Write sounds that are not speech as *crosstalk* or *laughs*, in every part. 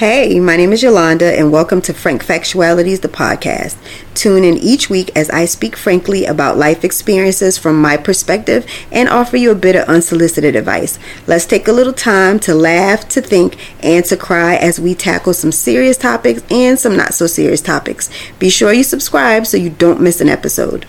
Hey, my name is Yolanda, and welcome to Frank Factualities, the podcast. Tune in each week as I speak frankly about life experiences from my perspective and offer you a bit of unsolicited advice. Let's take a little time to laugh, to think, and to cry as we tackle some serious topics and some not so serious topics. Be sure you subscribe so you don't miss an episode.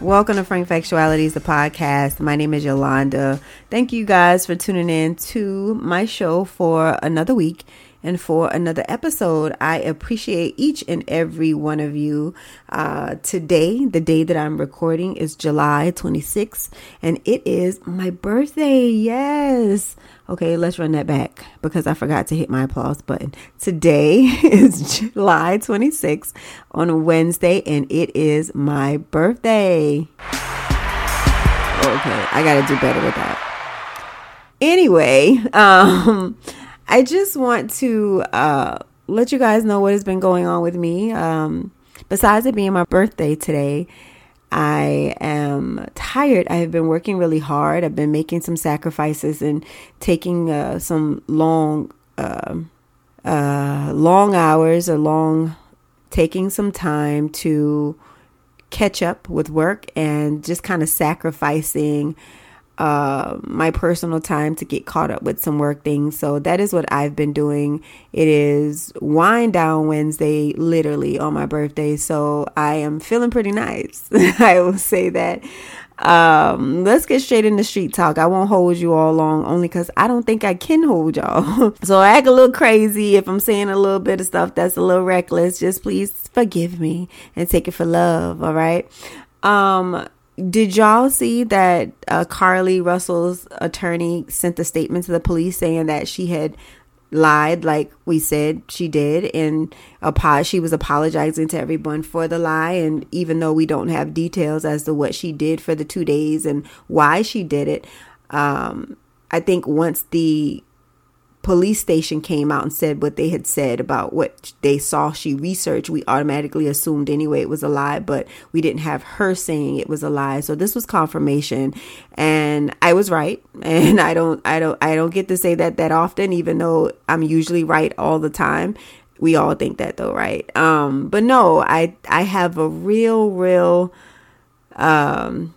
Welcome to Frank Factualities, the podcast. My name is Yolanda. Thank you guys for tuning in to my show for another week and for another episode. I appreciate each and every one of you. Uh, today, the day that I'm recording is July 26th, and it is my birthday. Yes. Okay, let's run that back because I forgot to hit my applause button. Today *laughs* is July 26th on a Wednesday, and it is my birthday. Okay, I got to do better with that. Anyway, *laughs* um, I just want to uh, let you guys know what has been going on with me. Um, besides it being my birthday today, I am tired. I have been working really hard. I've been making some sacrifices and taking uh, some long, uh, uh, long hours or long, taking some time to catch up with work and just kind of sacrificing uh, my personal time to get caught up with some work things. So that is what I've been doing. It is wind down Wednesday, literally on my birthday. So I am feeling pretty nice. *laughs* I will say that. Um, let's get straight into street talk. I won't hold you all long only because I don't think I can hold y'all. *laughs* so I act a little crazy if I'm saying a little bit of stuff that's a little reckless. Just please forgive me and take it for love. All right. Um, did y'all see that uh, Carlee Russell's attorney sent a statement to the police saying that she had lied like we said she did and she was apologizing to everyone for the lie? And even though we don't have details as to what she did for the two days and why she did it um, i think once the police station came out and said what they had said about what they saw she researched, we automatically assumed anyway it was a lie, but we didn't have her saying it was a lie. So this was confirmation and I was right. *laughs* And I don't I don't I don't get to say that that often even though I'm usually right all the time. We all think that though, right? Um but no, I I have a real real um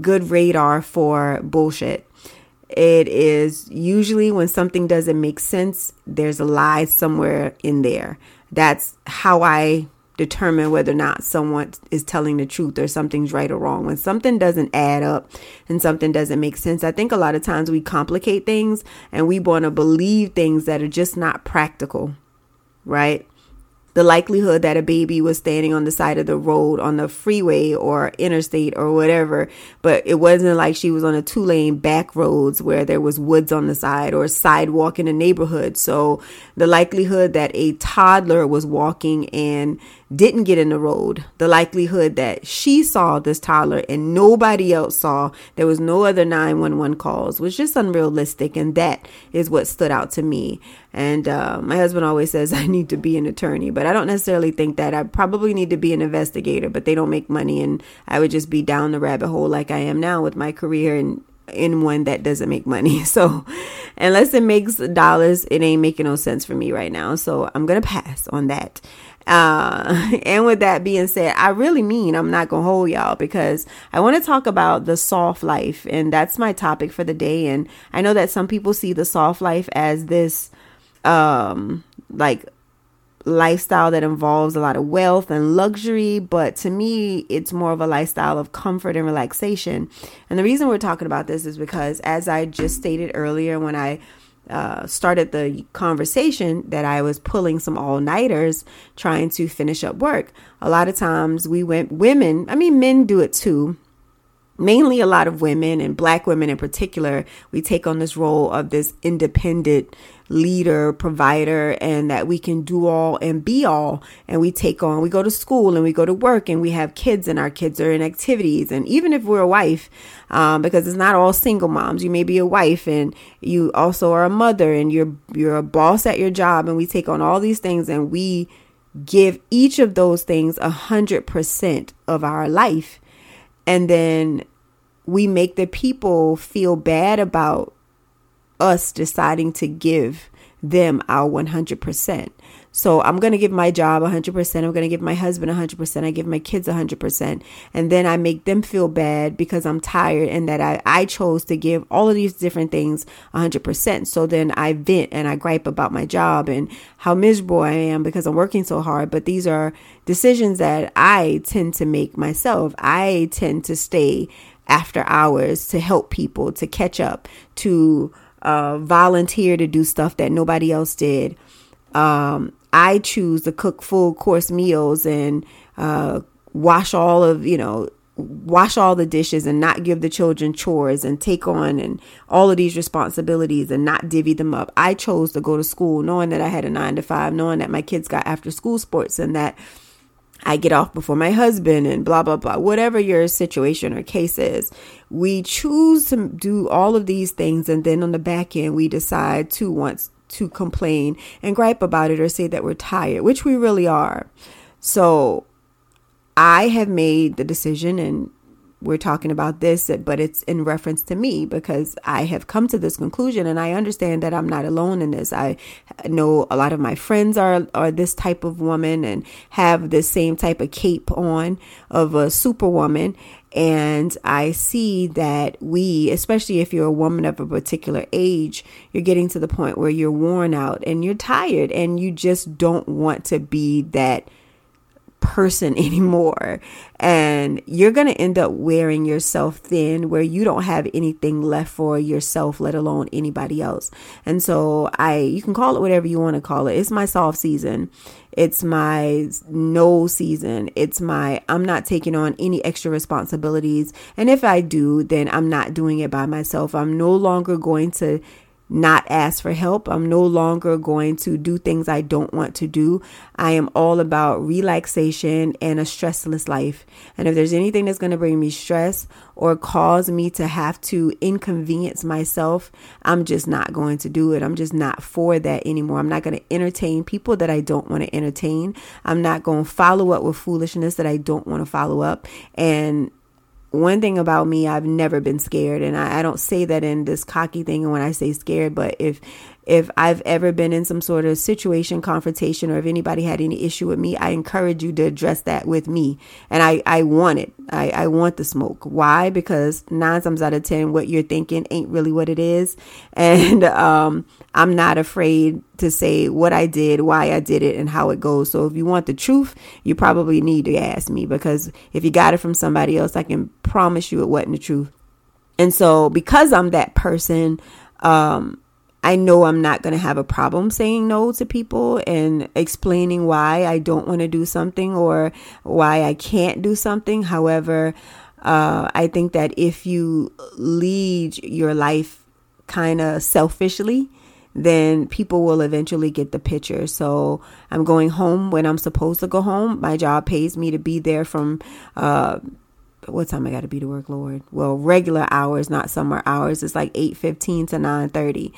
good radar for bullshit it is usually when something doesn't make sense, there's a lie somewhere in there. That's how I determine whether or not someone is telling the truth or something's right or wrong. When something doesn't add up and something doesn't make sense, I think a lot of times we complicate things and we want to believe things that are just not practical, right? The likelihood that a baby was standing on the side of the road on the freeway or interstate or whatever but it wasn't like she was on a two lane back roads where there was woods on the side or a sidewalk in a neighborhood. So the likelihood that a toddler was walking and didn't get in the road, the likelihood that she saw this toddler and nobody else saw, there was no other 911 calls, was just unrealistic. And that is what stood out to me. And uh, my husband always says *laughs* I need to be an attorney, but I don't necessarily think that. I probably need to be an investigator, but they don't make money. And I would just be down the rabbit hole like I am now with my career and in one that doesn't make money. *laughs* So, unless it makes dollars, it ain't making no sense for me right now. So, I'm going to pass on that. Uh, *laughs* and with that being said, I really mean I'm not to hold y'all because I want to talk about the soft life. And that's my topic for the day. And I know that some people see the soft life as this, um, like lifestyle that involves a lot of wealth and luxury, but to me, it's more of a lifestyle of comfort and relaxation. And the reason we're talking about this is because, as I just stated earlier, when I uh, started the conversation that I was pulling some all nighters trying to finish up work. A lot of times we went, women, I mean, men do it too, mainly a lot of women and black women in particular, we take on this role of this independent leader, provider, and that we can do all and be all. And we take on, we go to school and we go to work and we have kids and our kids are in activities. And even if we're a wife, um, because it's not all single moms, you may be a wife and you also are a mother and you're, you're a boss at your job and we take on all these things and we give each of those things a hundred percent of our life. And then we make the people feel bad about us deciding to give them our 100%. So I'm going to give my job 100%. I'm going to give my husband 100%. I give my kids 100%. And then I make them feel bad because I'm tired and that I, I chose to give all of these different things 100%. So then I vent and I gripe about my job and how miserable I am because I'm working so hard. But these are decisions that I tend to make myself. I tend to stay after hours to help people, to catch up, to uh, volunteer to do stuff that nobody else did. Um, I choose to cook full course meals and uh, wash all of, you know, wash all the dishes and not give the children chores and take on and all of these responsibilities and not divvy them up. I chose to go to school knowing that I had a nine to five, knowing that my kids got after school sports and that I get off before my husband and blah, blah, blah. Whatever your situation or case is, we choose to do all of these things. And then on the back end, we decide to want to complain and gripe about it or say that we're tired, which we really are. So I have made the decision and we're talking about this, but it's in reference to me because I have come to this conclusion and I understand that I'm not alone in this. I know a lot of my friends are, are this type of woman and have the same type of cape on of a superwoman. And I see that we, especially if you're a woman of a particular age, you're getting to the point where you're worn out and you're tired and you just don't want to be that person *laughs* anymore. And you're going to end up wearing yourself thin where you don't have anything left for yourself, let alone anybody else. And so I, you can call it whatever you want to call it. It's my soft season. It's my no season. It's my, I'm not taking on any extra responsibilities. And if I do, then I'm not doing it by myself. I'm no longer going to not ask for help. I'm no longer going to do things I don't want to do. I am all about relaxation and a stressless life. And if there's anything that's going to bring me stress or cause me to have to inconvenience myself, I'm just not going to do it. I'm just not for that anymore. I'm not going to entertain people that I don't want to entertain. I'm not going to follow up with foolishness that I don't want to follow up. And one thing about me, I've never been scared. And I, I, don't say that in this cocky thing and when I say scared, but if if I've ever been in some sort of situation, confrontation, or if anybody had any issue with me, I encourage you to address that with me. And I, I want it. I, I want the smoke. Why? Because nine times out of 10, what you're thinking ain't really what it is. *laughs* And um, I'm not afraid to say what I did, why I did it, and how it goes. So if you want the truth, you probably need to ask me because if you got it from somebody else, I can promise you it wasn't the truth. And so because I'm that person, um, I know I'm not going to have a problem saying no to people and explaining why I don't want to do something or why I can't do something. However, uh, I think that if you lead your life kind of selfishly, then people will eventually get the picture. So I'm going home when I'm supposed to go home. My job pays me to be there from uh, what time I got to be to work, Lord? Well, regular hours, not summer hours. It's like 8:15 to 9:30.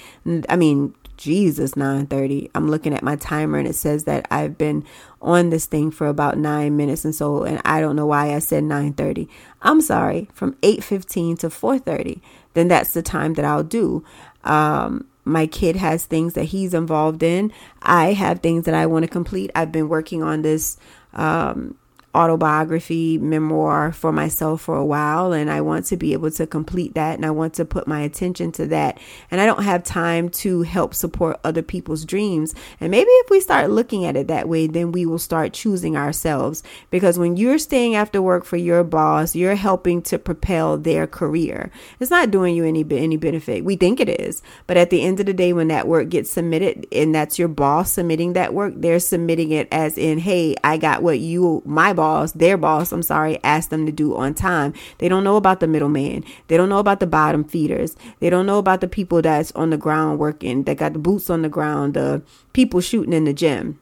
I mean, Jesus, 9:30. I'm looking at my timer and it says that I've been on this thing for about 9 minutes and so and I don't know why I said 9:30. I'm sorry, from 8:15 to 4:30. Then that's the time that I'll do. Um my kid has things that he's involved in. I have things that I want to complete. I've been working on this um autobiography memoir for myself for a while and I want to be able to complete that and I want to put my attention to that. And I don't have time to help support other people's dreams. And maybe if we start looking at it that way then we will start choosing ourselves. Because when you're staying after work for your boss you're helping to propel their career. It's not doing you any any benefit. We think it is. But at the end of the day when that work gets submitted and that's your boss submitting that work they're submitting it as in hey I got what you my boss boss, their boss, I'm sorry, asked them to do on time. They don't know about the middleman. They don't know about the bottom feeders. They don't know about the people that's on the ground working, that got the boots on the ground, the people shooting in the gym.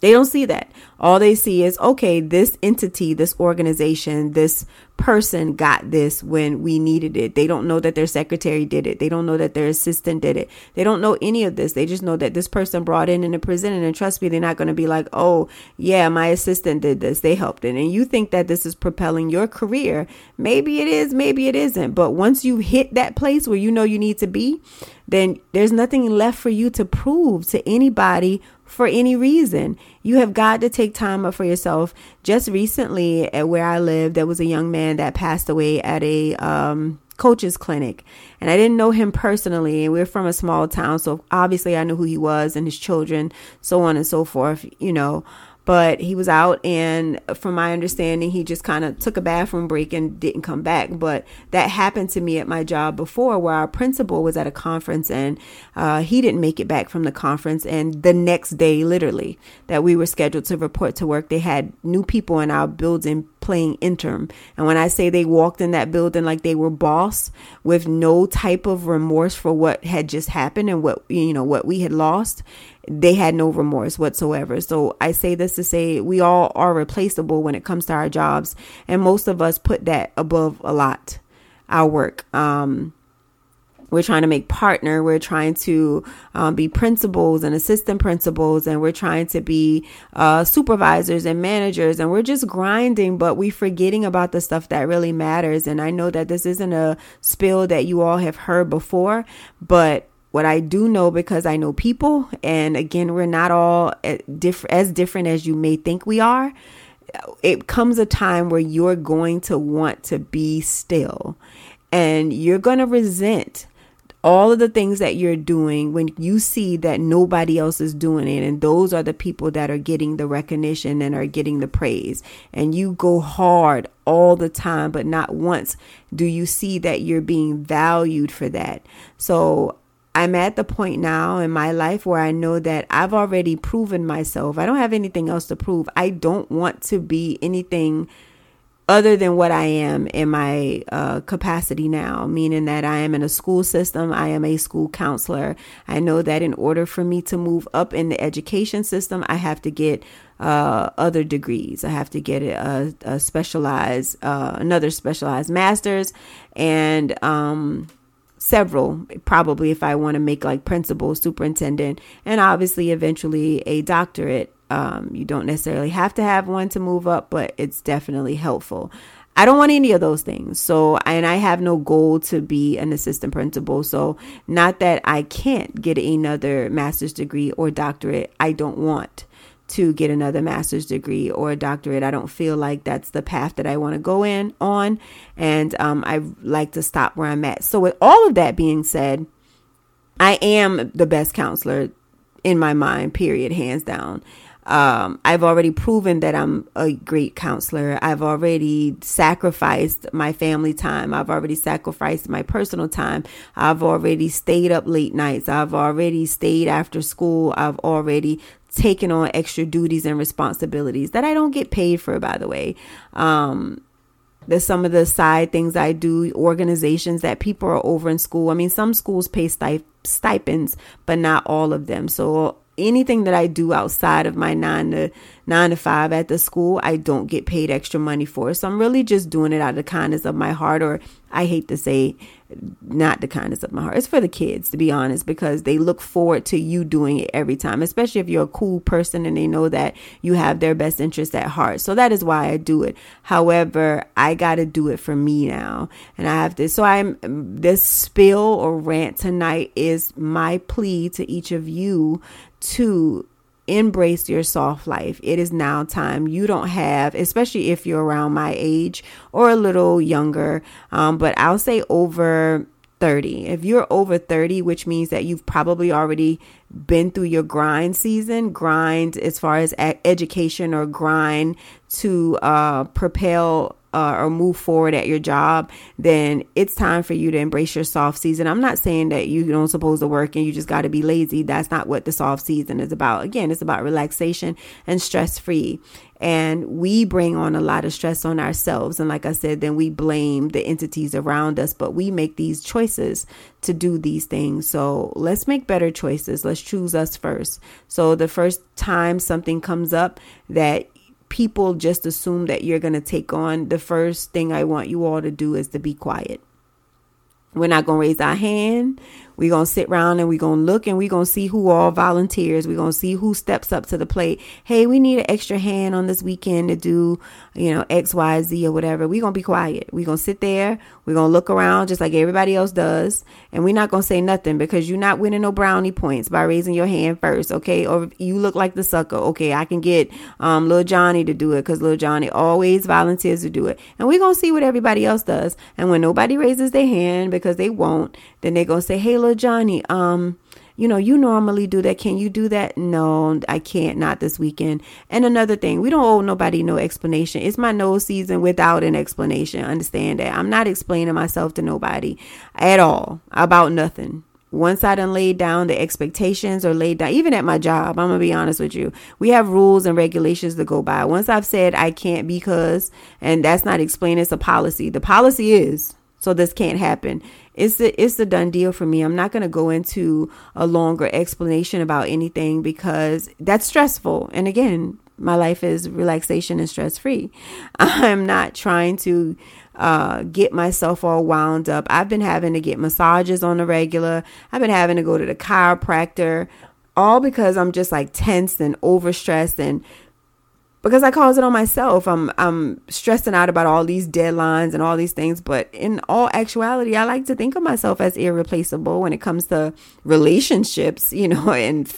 They don't see that. All they see is, okay, this entity, this organization, this person got this when we needed it. They don't know that their secretary did it. They don't know that their assistant did it. They don't know any of this. They just know that this person brought in and presented. And trust me, they're not going to be like, oh, yeah, my assistant did this. They helped it. And you think that this is propelling your career. Maybe it is, maybe it isn't. But once you hit that place where you know you need to be, then there's nothing left for you to prove to anybody for any reason. You have got to take time up for yourself. Just recently, at where I live, there was a young man that passed away at a um, coach's clinic, and I didn't know him personally. And we're from a small town, so obviously I knew who he was and his children, so on and so forth. You know but he was out and from my understanding he just kind of took a bathroom break and didn't come back. But that happened to me at my job before where our principal was at a conference and uh, he didn't make it back from the conference. And the next day literally that we were scheduled to report to work they had new people in our building playing interim and when i say they walked in that building like they were boss with no type of remorse for what had just happened and what you know what we had lost they had no remorse whatsoever. So I say this to say we all are replaceable when it comes to our jobs, and most of us put that above a lot. Our work. Um, we're trying to make partner. We're trying to um, be principals and assistant principals, and we're trying to be uh, supervisors and managers. And we're just grinding, but we forgetting about the stuff that really matters. And I know that this isn't a spill that you all have heard before, but what I do know because I know people, and again, we're not all as different as you may think we are. It comes a time where you're going to want to be still and you're going to resent all of the things that you're doing when you see that nobody else is doing it and those are the people that are getting the recognition and are getting the praise and you go hard all the time but not once do you see that you're being valued for that so I'm at the point now in my life where I know that I've already proven myself. I don't have anything else to prove. I don't want to be anything other than what I am in my uh, capacity now, meaning that I am in a school system, I am a school counselor. I know that in order for me to move up in the education system, I have to get uh, other degrees. I have to get a, a specialized, uh, another specialized master's, and um, several, probably if I want to make like principal, superintendent, and obviously eventually a doctorate. Um, you don't necessarily have to have one to move up, but it's definitely helpful. I don't want any of those things. So, and I have no goal to be an assistant principal. So, not that I can't get another master's degree or doctorate, I don't want to get another master's degree or a doctorate. I don't feel like that's the path that I want to go in on. And um, I like to stop where I'm at. So, with all of that being said, I am the best counselor in my mind, period, hands down. Um, I've already proven that I'm a great counselor. I've already sacrificed my family time. I've already sacrificed my personal time. I've already stayed up late nights. I've already stayed after school. I've already taken on extra duties and responsibilities that I don't get paid for, by the way. Um, there's some of the side things I do, organizations that people are over in school. I mean, some schools pay stip- stipends, but not all of them. So anything that I do outside of my nine to nine to five at the school, I don't get paid extra money for. So I'm really just doing it out of the kindness of my heart, or I hate to say not the kindness of my heart. It's for the kids, to be honest, because they look forward to you doing it every time, especially if you're a cool person and they know that you have their best interest at heart. So that is why I do it. However, I got to do it for me now. And I have to, so I'm, this spill or rant tonight is my plea to each of you to embrace your soft life. It is now time. You don't have, especially if you're around my age or a little younger, um, but I'll say over 30. If you're over 30, which means that you've probably already been through your grind season, grind as far as education or grind to uh, propel uh, or move forward at your job, then it's time for you to embrace your soft season. I'm not saying that you don't supposed to work and you just got to be lazy. That's not what the soft season is about. Again, it's about relaxation and stress free. And we bring on a lot of stress on ourselves. And like I said, then we blame the entities around us, but we make these choices to do these things. So let's make better choices. Let's choose us first. So the first time something comes up that people just assume that you're going to take on, the first thing I want you all to do is to be quiet. We're not going to raise our hand. We're going to sit around and we're going to look and we're going to see who all volunteers. We're going to see who steps up to the plate. Hey, we need an extra hand on this weekend to do, you know, X, Y, Z or whatever. We're going to be quiet. We're going to sit there. We're going to look around just like everybody else does. And we're not going to say nothing because you're not winning no brownie points by raising your hand first. Okay. Or you look like the sucker. Okay. I can get, um, little Johnny to do it because little Johnny always volunteers to do it. And we're going to see what everybody else does. And when nobody raises their hand because they won't, then they're going to say, Hey, little Johnny, um, you know, you normally do that. Can you do that? No, I can't, not this weekend. And another thing, we don't owe nobody no explanation. It's my nose season without an explanation. Understand that. I'm not explaining myself to nobody at all about nothing. Once I done laid down the expectations or laid down, even at my job, I'm gonna be honest with you, we have rules and regulations to go by. Once I've said I can't because, and that's not explained, it's a policy. The policy is so this can't happen it's a, it's a done deal for me. I'm not going to go into a longer explanation about anything because that's stressful. And again, my life is relaxation and stress free. *laughs* I'm not trying to uh, get myself all wound up. I've been having to get massages on the regular. I've been having to go to the chiropractor, all because I'm just like tense and overstressed and because I cause it on myself. I'm I'm stressing out about all these deadlines and all these things, but in all actuality, I like to think of myself as irreplaceable when it comes to relationships, you know, *laughs* and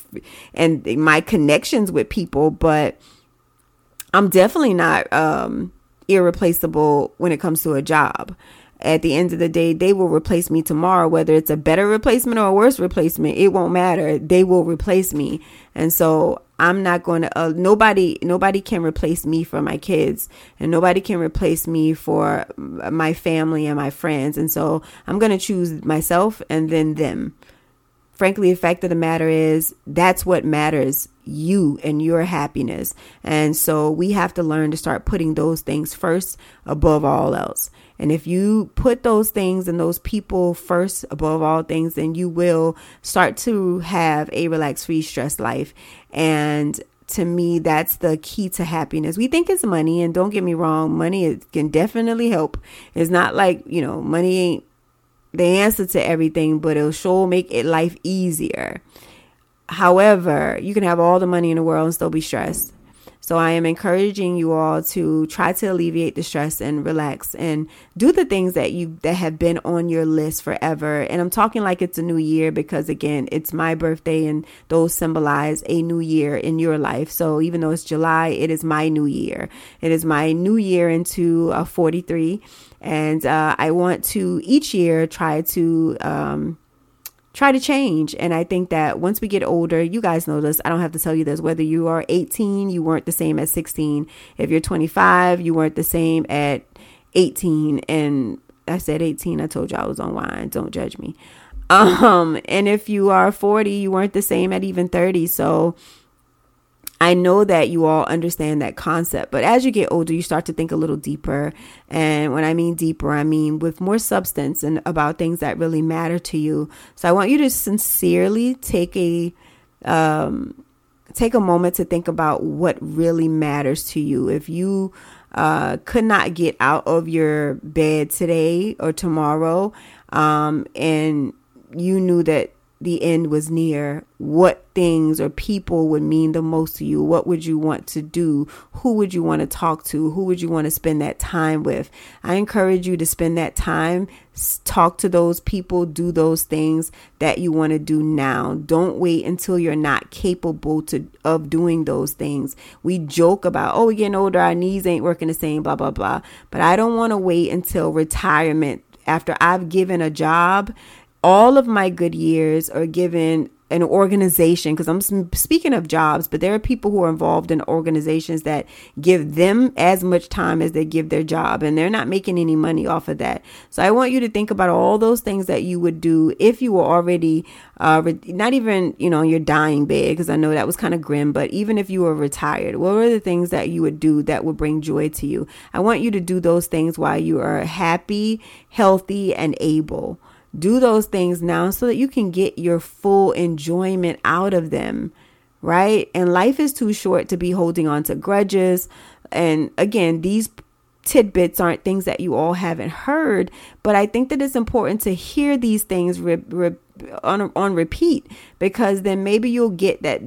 and my connections with people, but I'm definitely not um irreplaceable when it comes to a job. At the end of the day, they will replace me tomorrow, whether it's a better replacement or a worse replacement. It won't matter. They will replace me. And so I'm not going to, uh, nobody, nobody can replace me for my kids and nobody can replace me for my family and my friends. And so I'm going to choose myself and then them. Frankly, the fact of the matter is that's what matters you and your happiness. And so we have to learn to start putting those things first above all else. And if you put those things and those people first above all things, then you will start to have a relaxed, free, stress life. And to me, that's the key to happiness. We think it's money, and don't get me wrong, money can definitely help. It's not like, you know, money ain't the answer to everything, but it'll sure make it life easier. However, you can have all the money in the world and still be stressed. So I am encouraging you all to try to alleviate the stress and relax and do the things that you that have been on your list forever. And I'm talking like it's a new year because again, it's my birthday and those symbolize a new year in your life. So even though it's July, it is my new year. It is my new year into uh, 43 and uh, I want to each year try to um, try to change. And I think that once we get older, you guys know this. I don't have to tell you this. Whether you are 18, you weren't the same at 16. If you're 25, you weren't the same at 18. And I said 18. I told you I was on wine. Don't judge me. *laughs* Um, and if you are 40, you weren't the same at even 30. So I know that you all understand that concept, but as you get older, you start to think a little deeper. And when I mean deeper, I mean with more substance and about things that really matter to you. So I want you to sincerely take a um, take a moment to think about what really matters to you. If you uh, could not get out of your bed today or tomorrow, um, and you knew that the end was near, what things or people would mean the most to you? What would you want to do? Who would you want to talk to? Who would you want to spend that time with? I encourage you to spend that time, talk to those people, do those things that you want to do now. Don't wait until you're not capable to of doing those things. We joke about, oh, we're getting older, our knees ain't working the same, blah blah blah. But I don't want to wait until retirement after I've given a job all of my good years are given an organization because I'm speaking of jobs, but there are people who are involved in organizations that give them as much time as they give their job and they're not making any money off of that. So I want you to think about all those things that you would do if you were already uh, re- not even, you know, your dying bed because I know that was kind of grim, but even if you were retired, what were the things that you would do that would bring joy to you? I want you to do those things while you are happy, healthy, and able. Do those things now so that you can get your full enjoyment out of them, right? And life is too short to be holding on to grudges. And again, these tidbits aren't things that you all haven't heard, but I think that it's important to hear these things re- re- on on repeat because then maybe you'll get that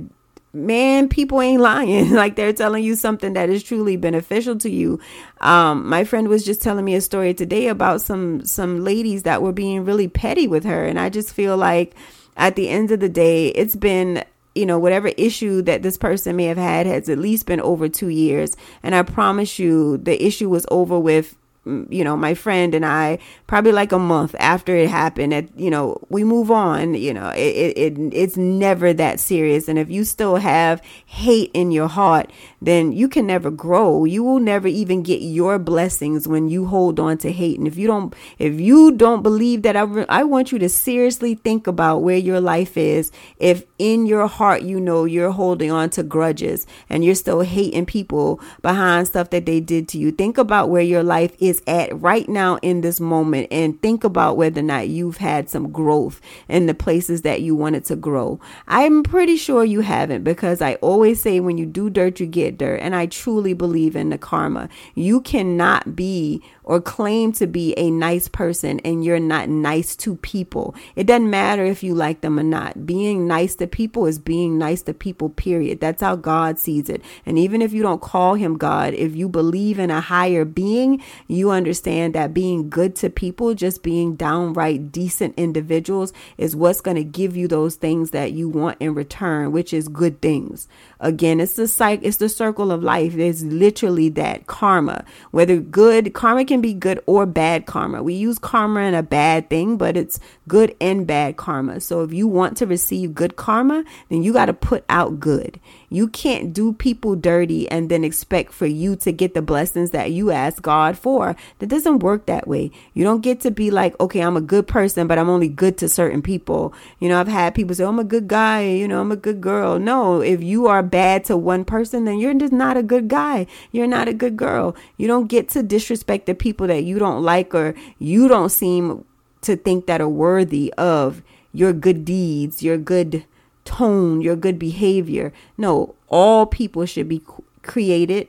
man, people ain't lying. *laughs* like they're telling you something that is truly beneficial to you. Um, my friend was just telling me a story today about some some ladies that were being really petty with her, and I just feel like at the end of the day, it's been you know, whatever issue that this person may have had has at least been over two years. And I promise you, the issue was over with you know, my friend and I, probably like a month after it happened, it, you know, we move on, you know, it, it, it, it's never that serious. And if you still have hate in your heart, then you can never grow. You will never even get your blessings when you hold on to hate. And if you don't, if you don't believe that, I, re- I want you to seriously think about where your life is. If in your heart, you know, you're holding on to grudges and you're still hating people behind stuff that they did to you, think about where your life is is at right now in this moment and think about whether or not you've had some growth in the places that you wanted to grow. I'm pretty sure you haven't because I always say when you do dirt, you get dirt. And I truly believe in the karma. You cannot be or claim to be a nice person and you're not nice to people. It doesn't matter if you like them or not. Being nice to people is being nice to people, period. That's how God sees it. And even if you don't call him God, if you believe in a higher being, you understand that being good to people, just being downright decent individuals, is what's going to give you those things that you want in return, which is good things. Again, it's the cycle, it's the circle of life. It's literally that karma. Whether good karma can be good or bad karma. We use karma in a bad thing, but it's good and bad karma. So if you want to receive good karma, then you got to put out good. You can't do people dirty and then expect for you to get the blessings that you ask God for. That doesn't work that way. You don't get to be like, okay, I'm a good person, but I'm only good to certain people. You know, I've had people say, oh, I'm a good guy, you know, I'm a good girl. No, if you are bad to one person, then you're just not a good guy. You're not a good girl. You don't get to disrespect the people that you don't like or you don't seem to think that are worthy of your good deeds, your good tone, your good behavior. No, all people should be created.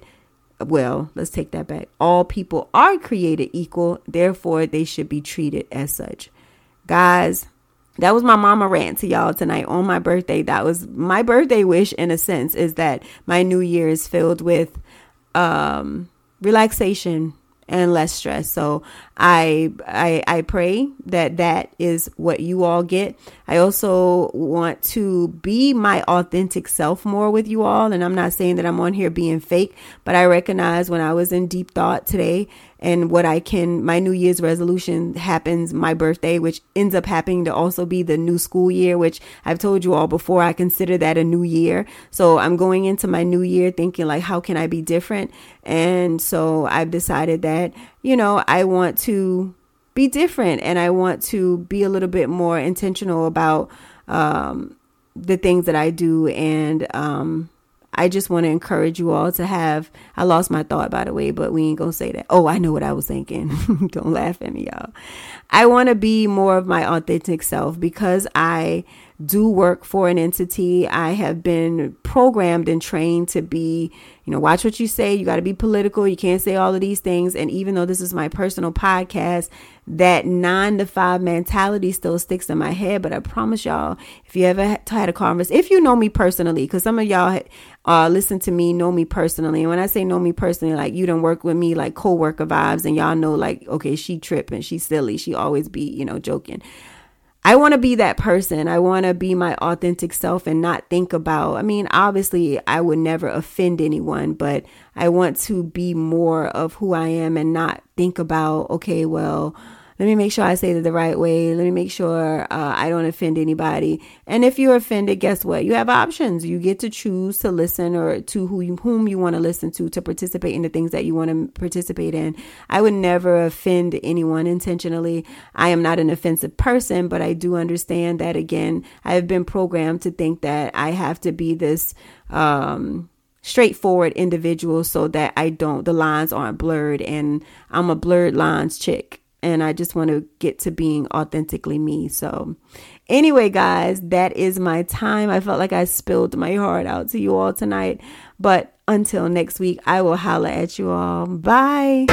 Well, let's take that back. All people are created equal, therefore, they should be treated as such. Guys, that was my mama rant to y'all tonight on my birthday. That was my birthday wish, in a sense, is that my new year is filled with um, relaxation, and less stress. So I, I I pray that that is what you all get. I also want to be my authentic self more with you all and I'm not saying that I'm on here being fake, but I recognize when I was in deep thought today and what I can my New Year's resolution happens my birthday, which ends up happening to also be the new school year, which I've told you all before I consider that a new year. So I'm going into my new year thinking like how can I be different? And so I've decided that, you know, I want to be different and I want to be a little bit more intentional about um the things that I do and um I just want to encourage you all to have. I lost my thought, by the way, but we ain't gonna say that. Oh, I know what I was thinking. *laughs* Don't laugh at me, y'all. I want to be more of my authentic self because I do work for an entity. I have been programmed and trained to be, you know, watch what you say. You got to be political. You can't say all of these things. And even though this is my personal podcast, that nine to five mentality still sticks in my head. But I promise y'all, if you ever had a conversation, if you know me personally, because some of y'all uh, listen to me, know me personally. And when I say know me personally, like you don't work with me like co-worker vibes and y'all know like, okay, she tripping, she's silly. She always be, you know, joking. I want to be that person. I want to be my authentic self and not think about, I mean, obviously, I would never offend anyone, but I want to be more of who I am and not think about, okay, well, let me make sure I say it the right way. Let me make sure uh, I don't offend anybody. And if you're offended, guess what? You have options. You get to choose to listen or to who you, whom you want to listen to to participate in the things that you want to participate in. I would never offend anyone intentionally. I am not an offensive person, but I do understand that again, I have been programmed to think that I have to be this um straightforward individual so that I don't the lines aren't blurred and I'm a blurred lines chick and I just want to get to being authentically me. So, anyway, guys, that is my time. I felt like I spilled my heart out to you all tonight. But until next week, I will holla at you all. Bye.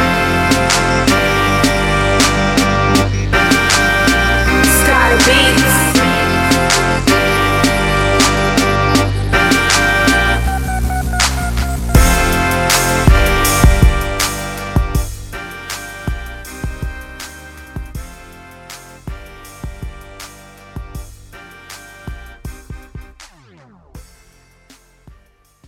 Beats.